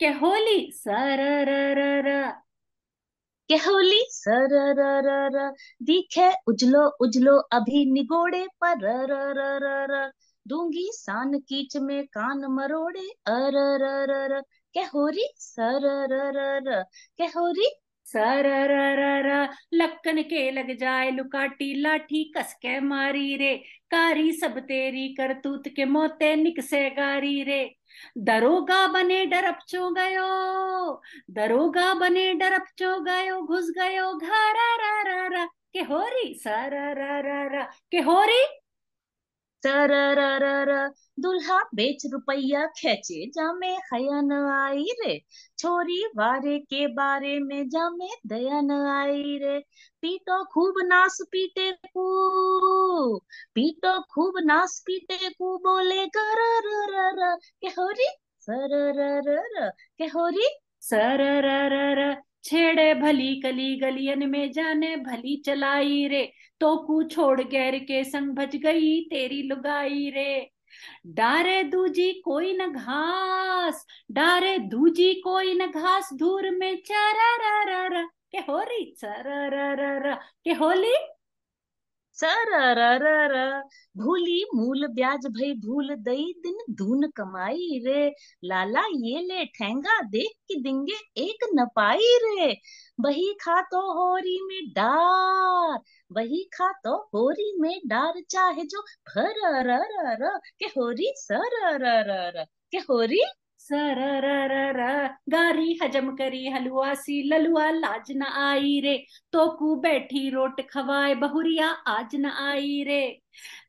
के होली सररररर के होली सररररर दिखे उजलो उजलो अभी निगोड़े पर दूँगी सान कीच में कान मरोड़े अरररर के होरी सरररर के होरी सररररर। लक्कन के लग जाए लुकाटी लाठी कस के मारी रे। कारी सब तेरी करतूत के मोते निक से गारी रे। दरोगा बने डरपचो गयो। दरोगा बने डरपचो गयो, घुस गयो घर के होरी? सर के होरी? सरररर दुल्हा बेच रुपया खेचे, जामे हया न आई रे। छोरी वारे के बारे में जामे दया न आई रे। पीटो खूब नास पीटे कू। पीटो खूब नास पीटे कू, बोले कर के होरी सरररर के होरी छेड़े भली कली गलियन में जाने भली चलाई रे। तो कू छोड़ गैर के संग भज गई तेरी लुगाई रे। डारे दूजी कोई न घास, डारे दूजी कोई न घास धूर में चरा रा रा रा। के होली चरा रा रा रा के होली सरररर भूली मूल ब्याज भई भूल दई दिन धून कमाई रे। लाला ये ले ठेंगा देख के दिंगे एक न पाई रे। वही खा तो होरी में डार वही खा तो होरी में डार। चाहे जो भर के होरी सरररर, के होरी सरररर गारी हजम करी, हलुआ सी, ललुआ लाज न आई रे। तो कू बैठी रोट खवाए, बहुरिया आज न आई रे।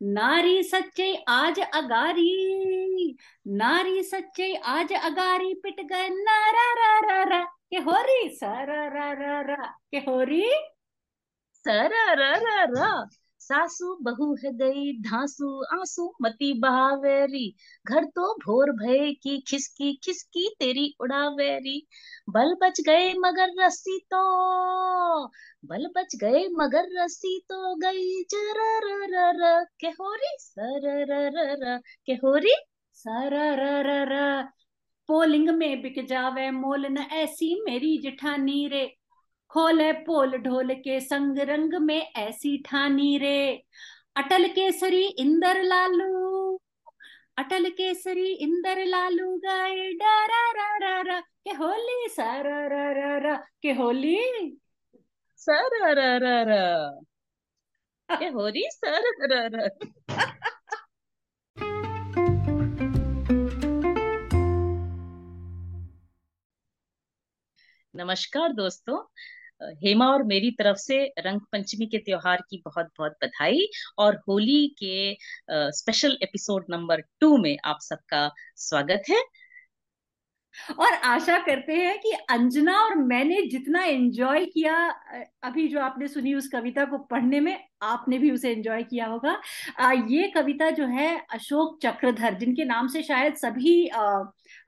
नारी सच्चे आज अगारी। नारी सच्चे आज अगारी, पिट गए नारा के होरी सरररर के होरी सरररर सासू बहू है गई धांसू आँसू मती बहावेरी। घर तो भोर भय की खिसकी खिसकी तेरी उड़ावेरी। बल बच गए मगर रस्सी तो बल बच गए मगर रस्सी तो गई। चरररर के होरी सरररर के होरी सरररर पोलिंग में बिक जावे मोल न ऐसी मेरी जिठानी रे। खोले पोल ढोल के संग रंग में ऐसी ठानी रे। अटल केसरी इंदर लालू अटल केसरी इंदर लालू गाए डरा के होली सरररर के होली? सरररर के होरी सरररर नमस्कार दोस्तों। हेमा और मेरी तरफ़ से रंग पंचमी के त्योहार की बहुत बहुत बधाई और होली के स्पेशल एपिसोड नंबर टू में आप सबका स्वागत है। और आशा करते हैं कि अंजना और मैंने जितना एंजॉय किया अभी जो आपने सुनी उस कविता को पढ़ने में आपने भी उसे एंजॉय किया होगा। आ, ये कविता जो है अशोक चक्रधर जिनके नाम से शायद सभी आ,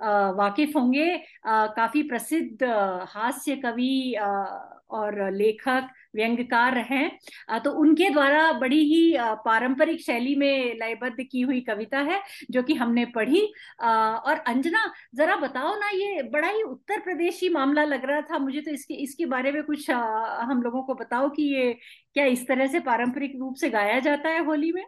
आ, वाकिफ होंगे। काफ़ी प्रसिद्ध हास्य कवि और लेखक, व्यंग्यकार हैं। तो उनके द्वारा बड़ी ही पारंपरिक शैली में लयबद्ध की हुई कविता है, जो कि हमने पढ़ी। और अंजना, जरा बताओ ना, ये बड़ा ही उत्तर प्रदेशी मामला लग रहा था। मुझे तो इसके इसके बारे में कुछ हम लोगों को बताओ कि ये क्या इस तरह से पारंपरिक रूप से गाया जाता है होली में?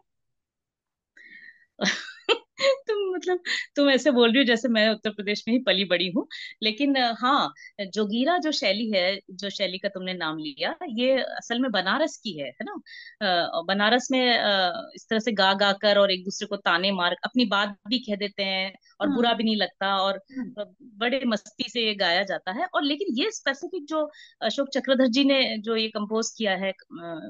तुम मतलब तुम ऐसे बोल रही हो जैसे मैं उत्तर प्रदेश में ही पली बड़ी हूँ। लेकिन हाँ जोगीरा जो शैली है जो शैली का तुमने नाम लिया ये असल में बनारस की है है ना? बनारस में इस तरह से गा गा कर और एक दूसरे को ताने मार अपनी बात भी कह देते हैं और बुरा भी नहीं लगता और बड़े मस्ती से ये गाया जाता है। और लेकिन ये स्पेसिफिक जो अशोक चक्रधर जी ने जो ये कंपोज किया है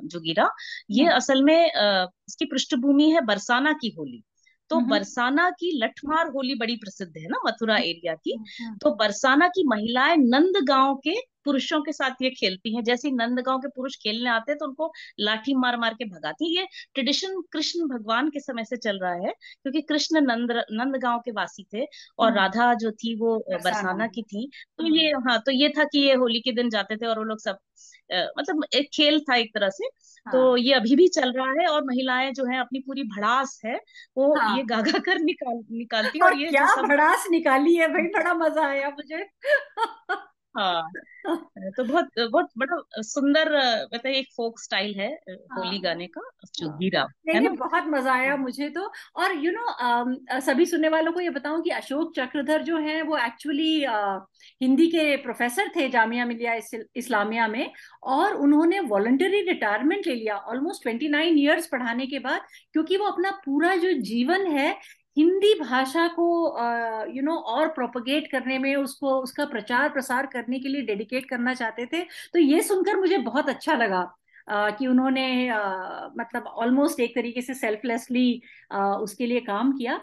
जोगीरा ये असल में इसकी पृष्ठभूमि है बरसाना की होली। तो बरसाना की लठमार होली बड़ी प्रसिद्ध है ना मथुरा एरिया की। तो बरसाना की महिलाएँ नंद गाँव के पुरुषों के साथ ये खेलती हैं। जैसे नंदगांव के पुरुष खेलने आते हैं तो उनको लाठी मार मार के भगाती है। ये ट्रेडिशन कृष्ण भगवान के समय से चल रहा है क्योंकि कृष्ण नंद नंदगांव के वासी थे और हम्म। राधा जो थी वो बरसाना। की थी। तो हम्म। ये हाँ तो ये था कि ये होली के दिन जाते थे और वो लोग सब अ, मतलब एक खेल था एक तरह से। तो हाँ। ये अभी भी चल रहा है और महिलाएँ जो है अपनी पूरी भड़ास है वो ये हाँ। गा गा कर निकाल निकालती और और ये क्या सब भड़ास निकाली है भाई बड़ा मज़ा आया मुझे। हाँ तो बहुत बहुत बड़ा सुंदर मतलब एक फोक स्टाइल है होली हाँ। गाने का जो हाँ गीरा है ना? बहुत मज़ा आया मुझे तो। और यू you नो know, सभी सुनने वालों को ये बताऊँ कि अशोक चक्रधर जो हैं वो एक्चुअली हिंदी के प्रोफेसर थे जामिया मिलिया इस, इस्लामिया में और उन्होंने वॉलंटरी रिटायरमेंट ले लिया ऑलमोस्ट ट्वेंटी नाइन ईयर्स पढ़ाने के बाद क्योंकि वो अपना पूरा जो जीवन है हिंदी भाषा को you uh, no you know, और प्रोपगेट करने में उसको उसका प्रचार प्रसार करने के लिए डेडिकेट करना चाहते थे। तो ये सुनकर मुझे बहुत अच्छा लगा uh, कि उन्होंने uh, मतलब ऑलमोस्ट एक तरीके से सेल्फलेसली उसके लिए काम किया।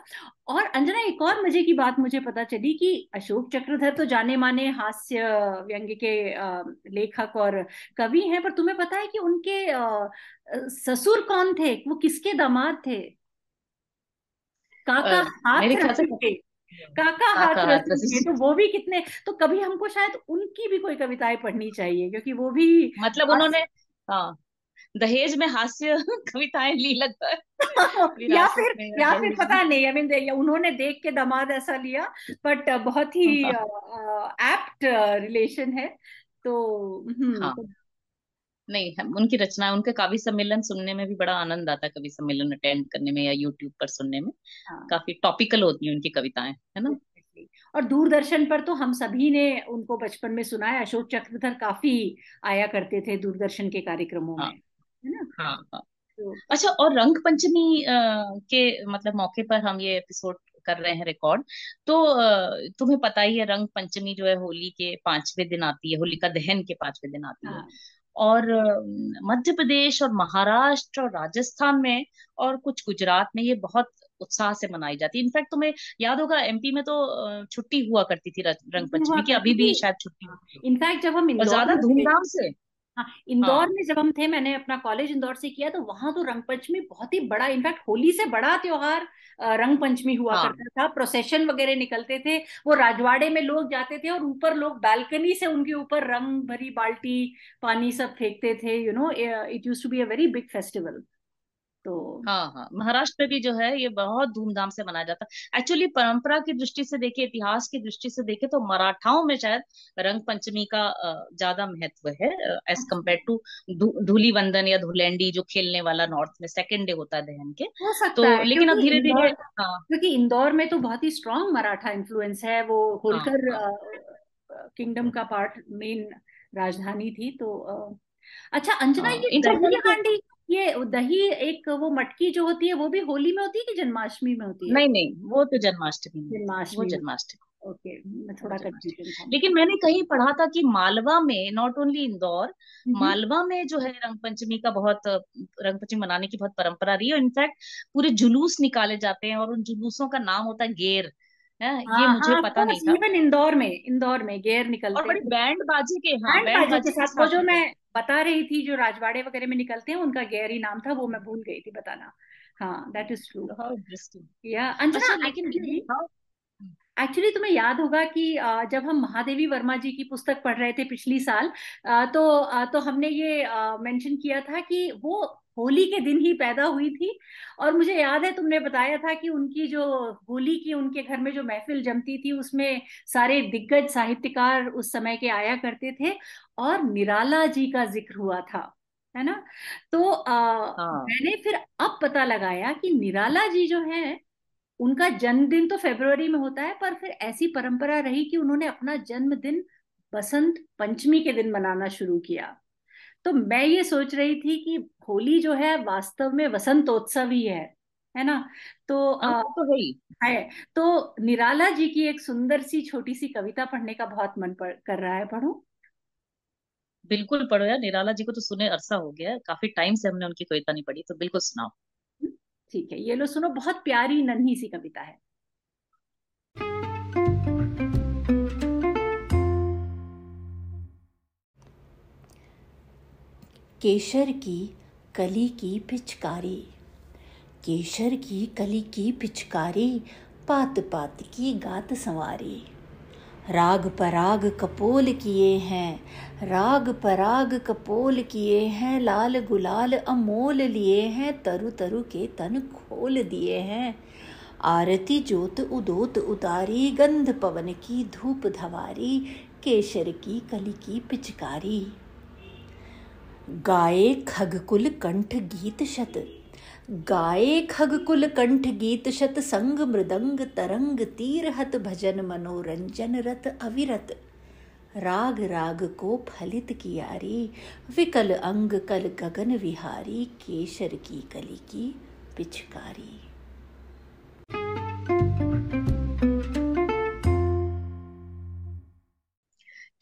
और अंजना एक और मज़े की बात मुझे पता चली कि अशोक चक्रधर तो जाने माने हास्य व्यंग्य के लेखक और कवि हैं पर तुम्हें पता है कि उनके ससुर कौन थे? वो किसके दामाद थे? काका हाथ ख्याल काका हाथ हाथ तो वो भी कितने तो कभी हमको शायद उनकी भी कोई कविताएँ पढ़नी चाहिए क्योंकि वो भी मतलब उन्होंने हाँ दहेज में हास्य कविताएँ ली लगता है या फिर या या फिर पता नहीं आई मीन उन्होंने देख के दामाद ऐसा लिया बट बहुत ही हाँ। एप्ट रिलेशन है तो हम्म हाँ। तो नहीं हम उनकी रचना उनके काव्य सम्मेलन सुनने में भी बड़ा आनंद आता है कवि सम्मेलन अटेंड करने में या यूट्यूब पर सुनने में। हाँ। काफ़ी टॉपिकल होती है उनकी कविताएँ है ना? और दूरदर्शन पर तो हम सभी ने उनको बचपन में सुना है अशोक चक्रधर काफ़ी आया करते थे दूरदर्शन के कार्यक्रमों में हाँ। है ना? हाँ हाँ। तो अच्छा और रंग पंचमी के मतलब मौके पर हम ये एपिसोड कर रहे हैं रिकॉर्ड तो तुम्हें पता ही है रंग पंचमी जो है होली के पांचवे दिन आती है होलिका दहन के पांचवे दिन आती है। हाँ। और मध्य प्रदेश और महाराष्ट्र और राजस्थान में और कुछ गुजरात में ये बहुत उत्साह से मनाई जाती है। इनफैक्ट तुम्हें याद होगा एमपी में तो छुट्टी हुआ करती थी रंग पंचमी की अभी भी शायद छुट्टी इनफैक्ट जब हम ज़्यादा धूमधाम से। हाँ इंदौर हाँ में जब हम थे मैंने अपना कॉलेज इंदौर से किया तो वहाँ तो रंग पंचमी बहुत ही बड़ा इनफैक्ट होली से बड़ा त्योहार रंग पंचमी हुआ हाँ। करता था। प्रोसेशन वगैरह निकलते थे वो राजवाड़े में लोग जाते थे और ऊपर लोग बालकनी से उनके ऊपर रंग भरी बाल्टी पानी सब फेंकते थे you know it used to be a very big festival तो हाँ हाँ। महाराष्ट्र में भी जो है ये बहुत धूमधाम से मनाया जाता है। एक्चुअली परंपरा की दृष्टि से देखे इतिहास की दृष्टि से देखे तो मराठाओं में शायद रंग पंचमी का ज़्यादा महत्व है एज कंपेयर टू धूली वंदन या धुलेंडी जो खेलने वाला नॉर्थ में सेकेंड डे होता है दहन के। हो सकता तो है लेकिन अब धीरे धीरे हाँ। क्योंकि इंदौर में तो बहुत ही स्ट्रांग मराठा इन्फ्लुएंस है वो हाँ होलकर हाँ। किंगडम का पार्ट मेन राजधानी थी तो अच्छा अंजना हाँ ये दही हांडी ये दही एक वो मटकी जो होती है वो भी होली में होती है कि जन्माष्टमी में होती है? नहीं नहीं वो तो जन्माष्टमी में वो जन्माष्टमी जन्माष्टमी। ओके मैं थोड़ा जन्माष्टमी। कंफ्यूजन लेकिन मैंने कहीं पढ़ा था कि मालवा में नॉट ओनली इंदौर मालवा में जो है रंग पंचमी का बहुत रंग पंचमी मनाने की बहुत परंपरा रही है इनफैक्ट पूरे जुलूस निकाले जाते हैं और उन जुलूसों का नाम होता है गेर। है ये हाँ मुझे हाँ पता नहीं था। इवन इंदौर में इंदौर में गेर निकलते और बड़ी बैंड बाजी के हाँ बैंड बाजे के साथ वो जो मैं बता रही थी जो राजवाड़े वगैरह में निकलते हैं उनका गैरी नाम था वो मैं भूल गई थी बताना। हाँ that is true how interesting या अंजना अच्छा एक्चुअली हाँ तुम्हें याद होगा कि जब हम महादेवी वर्मा जी की पुस्तक पढ़ रहे थे पिछली साल तो तो हमने ये मेंशन किया था कि वो होली के दिन ही पैदा हुई थी। और मुझे याद है तुमने बताया था कि उनकी जो होली की उनके घर में जो महफिल जमती थी उसमें सारे दिग्गज साहित्यकार उस समय के आया करते थे। और निराला जी का ज़िक्र हुआ था है ना? तो अ, हाँ। मैंने फिर अब पता लगाया कि निराला जी जो है उनका जन्मदिन तो फरवरी में होता है पर फिर ऐसी परंपरा रही कि उन्होंने अपना जन्मदिन बसंत पंचमी के दिन मनाना शुरू किया। तो मैं ये सोच रही थी कि होली जो है वास्तव में वसंतोत्सव ही है है ना? तो हाँ आ, वो तो है ही। है तो निराला जी की एक सुंदर सी छोटी सी कविता पढ़ने का बहुत मन पर, कर रहा है पढ़ूं? बिल्कुल पढ़ो यार निराला जी को तो सुने अरसा हो गया है। काफ़ी टाइम से हमने उनकी कविता नहीं पढ़ी तो बिल्कुल सुनाओ। ठीक है ये लो सुनो बहुत प्यारी नन्ही सी कविता है। केशर की कली की पिचकारी केशर की कली की पिचकारी पात पात की गात संवारी। राग पराग कपोल किए हैं, राग पराग कपोल किए हैं, लाल गुलाल अमोल लिए हैं, तरु तरु के तन खोल दिए हैं। आरती जोत उदोत उतारी, गंध पवन की धूप धवारी, केशर की कली की पिचकारी। गाए खगकुल कंठ गीत शत गाए खगकुल कंठ गीत शत संग मृदंग तरंग तीर हत भजन मनोरंजन रत अविरत। राग राग को फलित कियारी विकल अंग कल गगन विहारी, केशर की कली की पिचकारी।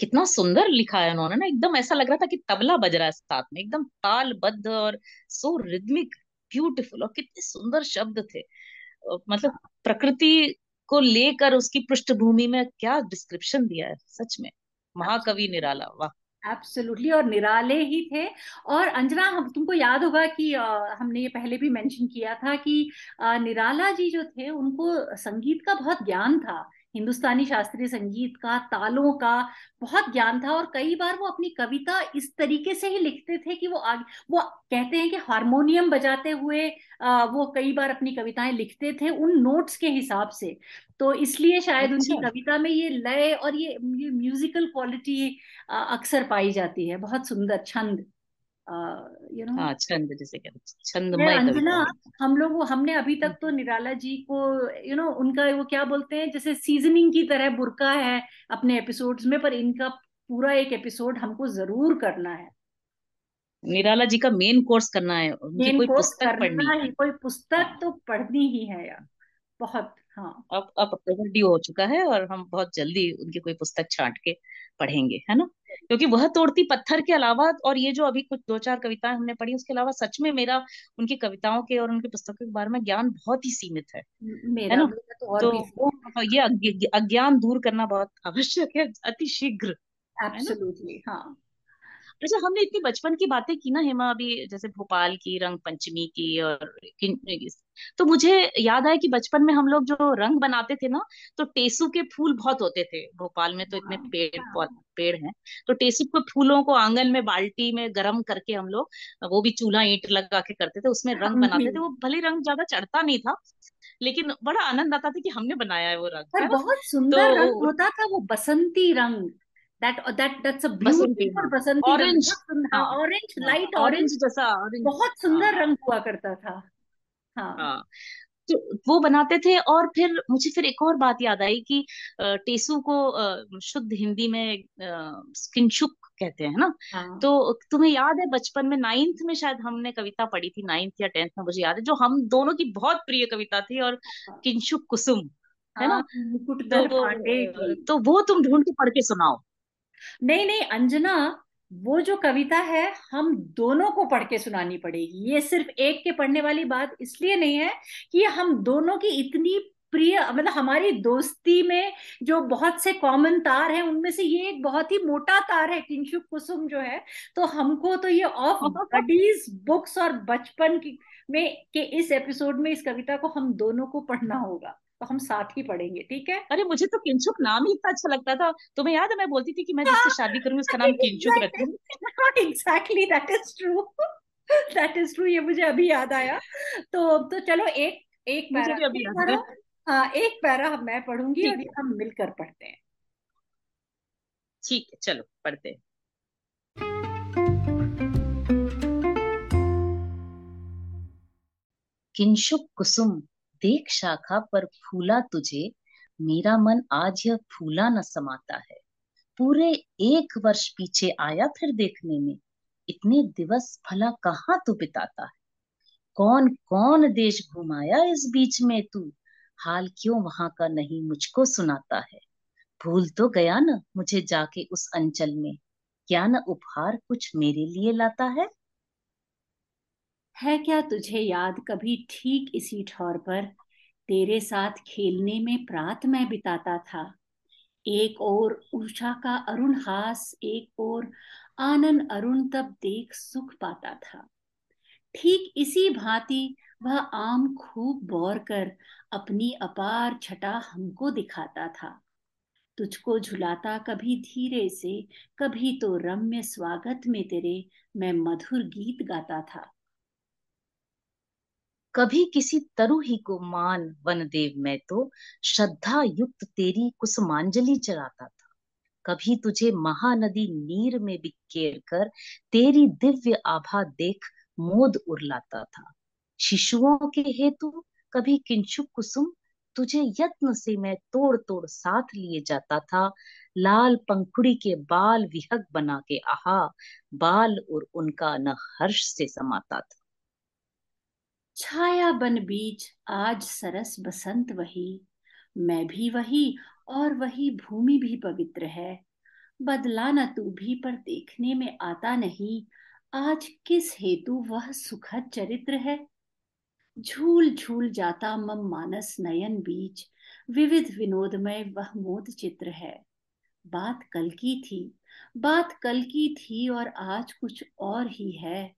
कितना सुंदर लिखा है उन्होंने ना, एकदम ऐसा लग रहा था कि तबला बज रहा है साथ में, एकदम तालबद्ध और सो रिदमिक ब्यूटीफुल और कितने सुंदर शब्द थे। मतलब प्रकृति को लेकर उसकी पृष्ठभूमि में क्या डिस्क्रिप्शन दिया है सच में। महाकवि निराला वाह। एब्सोल्युटली और निराले ही थे। और अंजना हम तुमको याद होगा कि आ, हमने ये पहले भी मेंशन किया था कि आ, निराला जी जो थे उनको संगीत का बहुत ज्ञान था। हिंदुस्तानी शास्त्रीय संगीत का तालों का बहुत ज्ञान था और कई बार वो अपनी कविता इस तरीके से ही लिखते थे कि वो आगे वो कहते हैं कि हारमोनियम बजाते हुए आ, वो कई बार अपनी कविताएँ लिखते थे उन नोट्स के हिसाब से। तो इसलिए शायद अच्छा। उनकी कविता में ये लय और ये, ये म्यूजिकल क्वालिटी अक्सर पाई जाती है। बहुत सुंदर छंद। यू नो हाँ छंद जिसे छंदमय अंजना हम लोग हमने अभी तक तो निराला जी को यू नो उनका वो क्या बोलते हैं जैसे सीजनिंग की तरह बुरका है अपने एपिसोड्स में पर इनका पूरा एक एपिसोड हमको ज़रूर करना है। निराला जी का मेन कोर्स करना है उनकी कोई पुस्तक पढ़नी है? कोई पुस्तक। तो पढ़नी ही है यार बहुत हाँ। अब अब रेडी हो चुका है और हम बहुत जल्दी उनकी कोई पुस्तक छांट के पढ़ेंगे है ना? क्योंकि वह तोड़ती पत्थर के अलावा और ये जो अभी कुछ दो चार कविताएँ हमने पढ़ी उसके अलावा सच में मेरा उनकी कविताओं के और उनकी पुस्तकों के बारे में ज्ञान बहुत ही सीमित है मेरा है ना? तो, तो ये अज्ञान दूर करना बहुत आवश्यक है अति शीघ्र एब्सोल्युटली हाँ। अच्छा हमने इतनी बचपन की बातें की ना हेमा अभी जैसे भोपाल की रंग पंचमी की और तो मुझे याद आया कि बचपन में हम लोग जो रंग बनाते थे ना तो टेसू के फूल बहुत होते थे। भोपाल में तो इतने पेड़ हाँ। पेड़ हैं तो टेसू के फूलों को आँगन में बाल्टी में गर्म करके हम लोग वो भी चूल्हा ईंट लगा के करते थे उसमें रंग हाँ, बनाते थे वो भले रंग ज़्यादा चढ़ता नहीं था लेकिन बड़ा आनंद आता था कि हमने बनाया है वो रंग बहुत सुंदर तो, रंग होता था वो बसंती रंग। That that that's a beautiful बसंती ऑरेंज ऑरेंज लाइट ऑरेंज जैसा बहुत सुंदर हाँ। रंग हुआ करता था। हाँ, हाँ। तो वो बनाते थे और फिर मुझे फिर एक और बात याद आई कि टेसू को शुद्ध हिंदी में किंशुक कहते हैं ना? हाँ. तो तुम्हें याद है बचपन में नाइन्थ में शायद हमने कविता पढ़ी थी नाइन्थ या टेंथ में मुझे याद है जो हम दोनों की बहुत प्रिय कविता थी और हाँ। किंशुक कुसुम है ना? तो, तो वो तुम ढूंढ के पढ़ के सुनाओ। नहीं नहीं अंजना वो जो कविता है हम दोनों को पढ़ के सुनानी पड़ेगी। ये सिर्फ़ एक के पढ़ने वाली बात इसलिए नहीं है कि हम दोनों की इतनी प्रिय मतलब हमारी दोस्ती में जो बहुत से कॉमन तार हैं उनमें से ये एक बहुत ही मोटा तार है किंशु कुसुम जो है तो हमको तो ये ऑफ़ बडीज बुक्स और बचपन की में के इस एपिसोड में इस कविता को हम दोनों को पढ़ना होगा। तो हम साथ ही पढ़ेंगे ठीक है? अरे मुझे तो किंचुक नाम ही इतना अच्छा लगता था। तुम्हें याद है मैं बोलती थी कि मैं जिससे शादी करूँगी उसका नाम किंचुक रखूँगी exactly that is true that is true ये मुझे अभी याद आया। तो तो चलो एक एक पैरा हाँ। एक पैरा मैं पढ़ूँगी और हम मिलकर पढ़ते हैं। ठीक है चलो पढ़ते हैं। किंशुक कुसुम। देख शाखा पर फूला तुझे, मेरा मन आज यह फूला न समाता है। पूरे एक वर्ष पीछे आया फिर देखने में, इतने दिवस भला कहाँ तू बिताता है? कौन कौन देश घुमाया इस बीच में तू? हाल क्यों वहाँ का नहीं मुझको सुनाता है? भूल तो गया न मुझे जाके उस अंचल में। क्या न उपहार कुछ मेरे लिए लाता है? है क्या तुझे याद कभी ठीक इसी ठौर पर? तेरे साथ खेलने में प्रात मैं बिताता था। एक और उषा का अरुण हास, एक और आनंद अरुण तब देख सुख पाता था। ठीक इसी भांति वह आम खूब बौर कर अपनी अपार छटा हमको दिखाता था। तुझको झुलाता कभी धीरे से, कभी तो रम्य स्वागत में तेरे मैं मधुर गीत गाता था। कभी किसी तरु ही को मान वन देव मैं तो श्रद्धा युक्त तेरी कुसुमांजलि चढ़ाता था। कभी तुझे महानदी नीर में बिखेर कर, तेरी दिव्य आभा देख मोद उरलाता था। शिशुओं के हेतु कभी किंचुक कुसुम, तुझे यत्न से मैं तोड़ तोड़ साथ लिए जाता था। लाल पंखुड़ी के बाल विहक बना के आहा, बाल और उनका न हर्ष से समाता था। छाया बन बीच आज सरस बसंत वही। मैं भी वही और वही भूमि भी पवित्र है। बदला न तू भी पर देखने में आता नहीं। आज किस हेतु वह सुखद चरित्र है? झूल झूल जाता मम मानस नयन बीच। विविध विनोदमय वह मोद चित्र है। बात कल की थी। बात कल की थी और आज कुछ और ही है।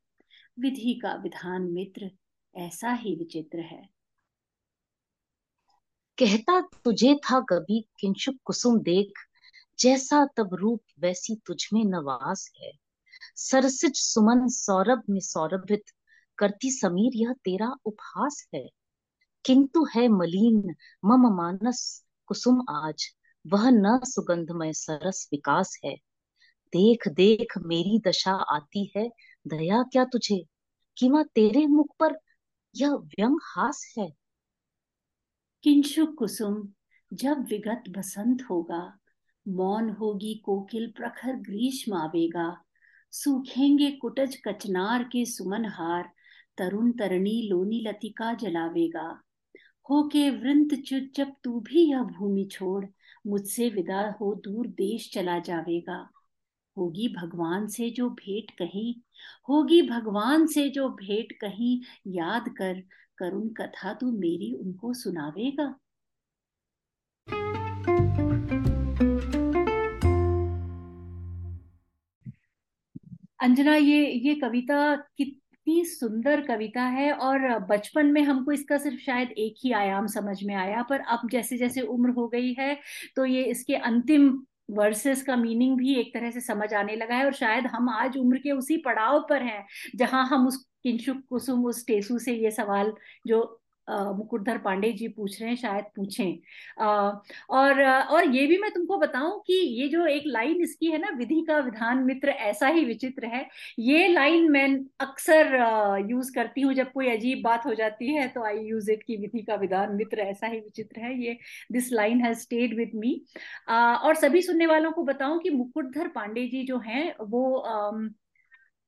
विधि का विधान मित्र ऐसा ही विचित्र है। कहता तुझे था कभी किंचुक कुसुम देख, जैसा तब रूप वैसी तुझमें नवास है। सरसिज सुमन सौरभ में सौरभित, करती समीर यह तेरा उपहास है। किंतु है मलिन, मम मानस कुसुम आज, वह न सुगंधमय सरस विकास है। देख देख, मेरी दशा आती है, दया क्या तुझे? कि माँ तेरे मुख पर यह व्यंग हास है। किंशु कुसुम, जब विगत बसंत होगा, मौन होगी कोकिल प्रखर ग्रीष्म आवेगा। सूखेंगे कुटज कचनार के सुमन हार, तरुण तरणी लोनी लतिका जलावेगा। होके वृंत च्युत जब तू भी यह भूमि छोड़, मुझसे विदा हो दूर देश चला जावेगा। होगी भगवान से जो भेंट कहीं, होगी भगवान से जो भेंट कहीं, याद कर, करुण कथा तू मेरी उनको सुनावेगा। अंजना, ये ये कविता कितनी सुंदर कविता है और बचपन में हमको इसका सिर्फ़ शायद एक ही आयाम समझ में आया, पर अब जैसे जैसे उम्र हो गई है तो ये इसके अंतिम वर्सेस का मीनिंग भी एक तरह से समझ आने लगा है और शायद हम आज उम्र के उसी पड़ाव पर हैं, जहाँ हम उस किंशुक कुसुम, उस टेसु से ये सवाल जो मुकुटधर पांडे जी पूछ रहे हैं, शायद पूछें। और और ये भी मैं तुमको बताऊँ कि ये जो एक लाइन इसकी है ना, विधि का विधान मित्र, ऐसा ही विचित्र है। ये लाइन मैं अक्सर यूज़ करती हूँ, जब कोई अजीब बात हो जाती है तो आई यूज़ इट की विधि का विधान मित्र, ऐसा ही विचित्र है। ये this line has stayed with me और सभी सुनने वालों को बताऊँ कि मुकुटधर पांडे जी जो हैं, वो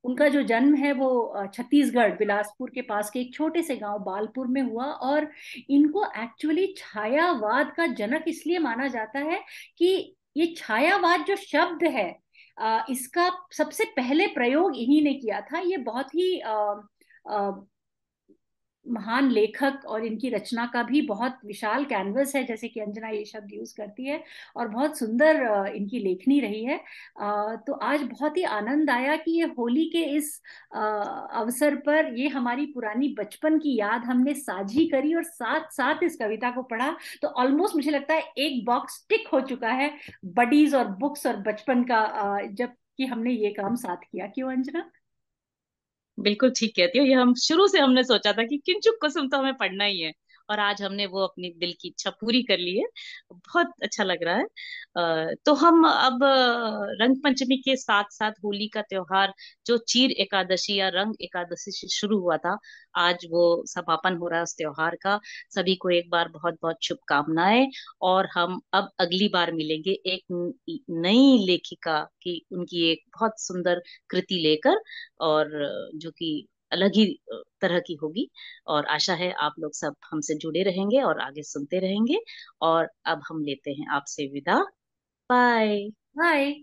उनका जो जन्म है वो छत्तीसगढ़, बिलासपुर के पास के एक छोटे से गाँव बालपुर में हुआ और इनको एक्चुअली छायावाद का जनक इसलिए माना जाता है कि ये छायावाद जो शब्द है इसका सबसे पहले प्रयोग इन्हीं ने किया था। ये बहुत ही महान लेखक और इनकी रचना का भी बहुत विशाल कैनवस है, जैसे कि अंजना ये शब्द यूज़ करती है, और बहुत सुंदर इनकी लेखनी रही है। तो आज बहुत ही आनंद आया कि ये होली के इस अवसर पर ये हमारी पुरानी बचपन की याद हमने साझी करी और साथ साथ इस कविता को पढ़ा। तो ऑलमोस्ट मुझे लगता है एक बॉक्स टिक हो चुका है बडीज और बुक्स और बचपन का जब कि हमने ये काम साथ किया। क्यों अंजना? बिल्कुल ठीक कहती हो। ये हम, शुरू से हमने सोचा था कि किंचुक कुसुम तो हमें पढ़ना ही है। और आज हमने वो अपनी दिल की इच्छा पूरी कर ली है। बहुत अच्छा लग रहा है। तो हम अब रंग पंचमी के साथ साथ होली का त्योहार, जो चीर एकादशी या रंग एकादशी से शुरू हुआ था, आज वो समापन हो रहा है उस त्योहार का। सभी को एक बार बहुत बहुत शुभकामनाएँ और हम अब अगली बार मिलेंगे एक नई लेखिका की, उनकी एक बहुत सुंदर कृति लेकर और, जो कि अलग ही तरह की होगी। और आशा है आप लोग सब हमसे जुड़े रहेंगे और आगे सुनते रहेंगे। और अब हम लेते हैं आपसे विदा। बाय। बाय।